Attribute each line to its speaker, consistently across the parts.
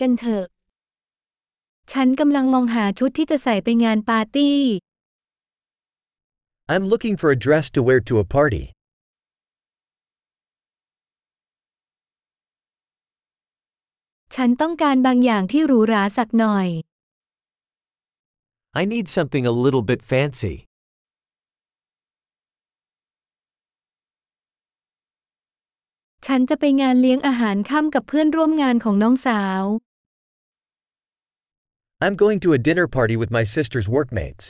Speaker 1: กันเถอะ ฉันกำลังมองหาชุดที่จะใส่ไปงานปาร์ตี้
Speaker 2: I'm looking for a dress to wear to a party.
Speaker 1: ฉันต้องการบางอย่างที่หรูหราสักหน่อย
Speaker 2: I need something a little bit fancy.
Speaker 1: ฉันจะไปงานเลี้ยงอาหารค่ำกับเพื่อนร่วมงานของน้องสาว
Speaker 2: I'm going to a dinner party with my sister's workmates.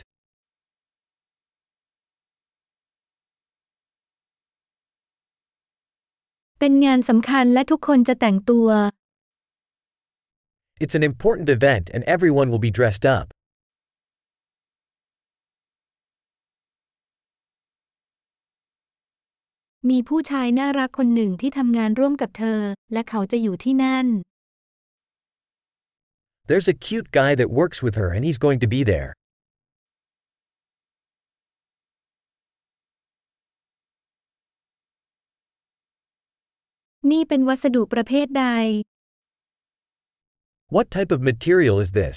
Speaker 1: เป็นงานสำคัญและทุกคนจะแต่งตัว
Speaker 2: It's an important event and everyone will be dressed up.
Speaker 1: มีผู้ชายน่ารักคนหนึ่งที่ทำงานร่วมกับเธอ และเขาจะอยู่ที่นั่น
Speaker 2: There's a cute guy that works with her and he's going to be there.
Speaker 1: นี่เป็นวัสดุประเภทใด
Speaker 2: What type of material is this?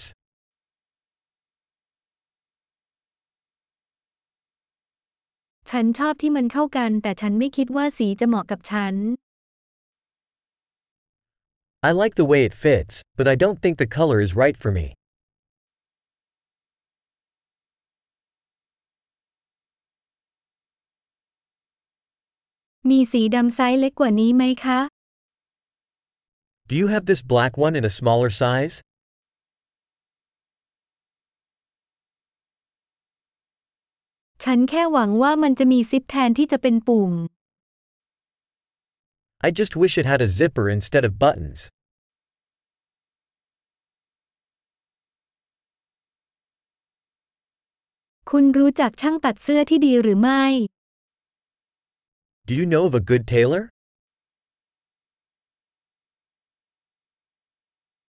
Speaker 1: ฉันชอบที่มันเข้ากัน แต่ฉันไม่คิดว่าสีจะเหมาะกับฉัน
Speaker 2: I like the way it fits, but I don't think the color is right for me.
Speaker 1: มีสีดำไซส์เล็กกว่านี้ไหมคะ
Speaker 2: Do you have this black one in a smaller size?
Speaker 1: ฉันแค่หวังว่ามันจะมีซิปแทนที่จะเป็นปุ่ม
Speaker 2: I just wish it had a zipper instead of buttons.
Speaker 1: คุณรู้จักช่างตัดเสื้อที่ดีหรือไม่
Speaker 2: Do you know of a good tailor?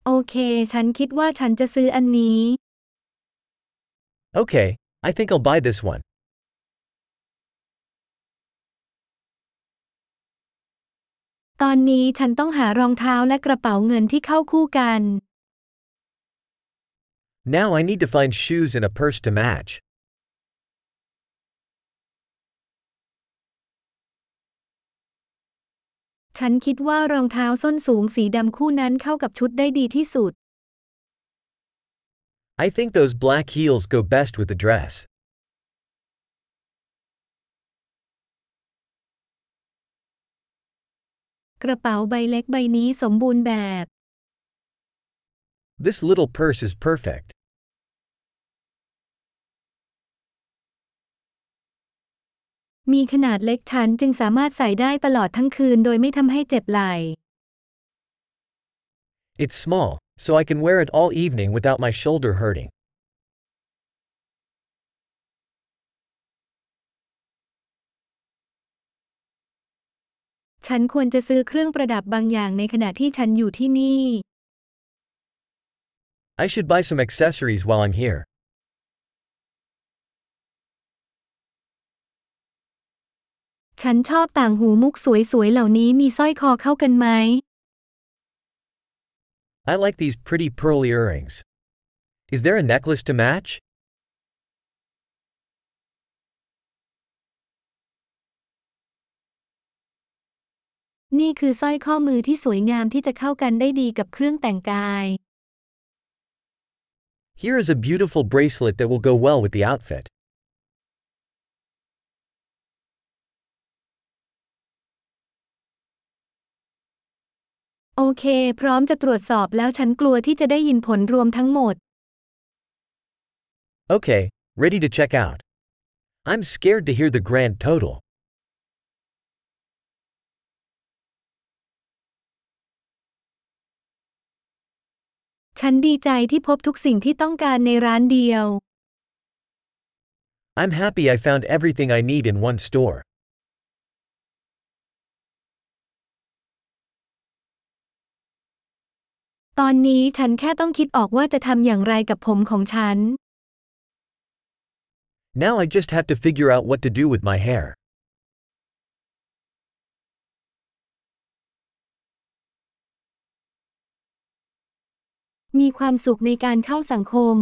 Speaker 1: โอเค ฉันคิดว่าฉันจะซื้ออันนี้
Speaker 2: Okay, I think I'll buy this one.
Speaker 1: ตอนนี้ฉันต้องหารองเท้าและกระเป๋าเงินที่เข้าคู่กัน
Speaker 2: Now I need to find shoes and a purse to match.
Speaker 1: ฉันคิดว่ารองเท้าส้นสูงสีดำคู่นั้นเข้ากับชุดได้ดีที่สุด
Speaker 2: I think those black heels go best with the dress.
Speaker 1: กระเป๋าใบเล็กใบนี้สมบูรณ์แบบ
Speaker 2: This little purse is perfect.
Speaker 1: มีขนาดเล็กฉันจึงสามารถใส่ได้ตลอดทั้งคืนโดยไม่ทำให้เจ็บไหล่
Speaker 2: It's small, so I can wear it all evening without my shoulder hurting.
Speaker 1: ฉันควรจะซื้อเครื่องประดับบางอย่างในขณะที่ฉันอยู่ที่นี่
Speaker 2: I should buy some accessories while I'm here.
Speaker 1: ฉันชอบต่างหูมุกสวยๆเหล่านี้มีสร้อยคอเข้ากันไหม
Speaker 2: I like these pretty pearl earrings. Is there a necklace to match?
Speaker 1: นี่คือสร้อยข้อมือที่สวยงามที่จะเข้ากันได้ดีกับเครื่องแต่งกาย
Speaker 2: Here is a beautiful bracelet that will go well with the outfit.
Speaker 1: โอเค พร้อมจะตรวจสอบแล้วฉันกลัวที่จะได้ยินผลรวมทั้งหมด
Speaker 2: Okay, ready to check out. I'm scared to hear the grand total.
Speaker 1: ฉันดีใจที่พบทุกสิ่งที่ต้องการในร้านเดียว
Speaker 2: I'm happy I found everything I need in one store.
Speaker 1: ตอนนี้ฉันแค่ต้องคิดออกว่าจะทำอย่างไรกับผมของฉัน
Speaker 2: Now I just have to figure out what to do with my hair.
Speaker 1: มีความสุขในการเข้าสังคม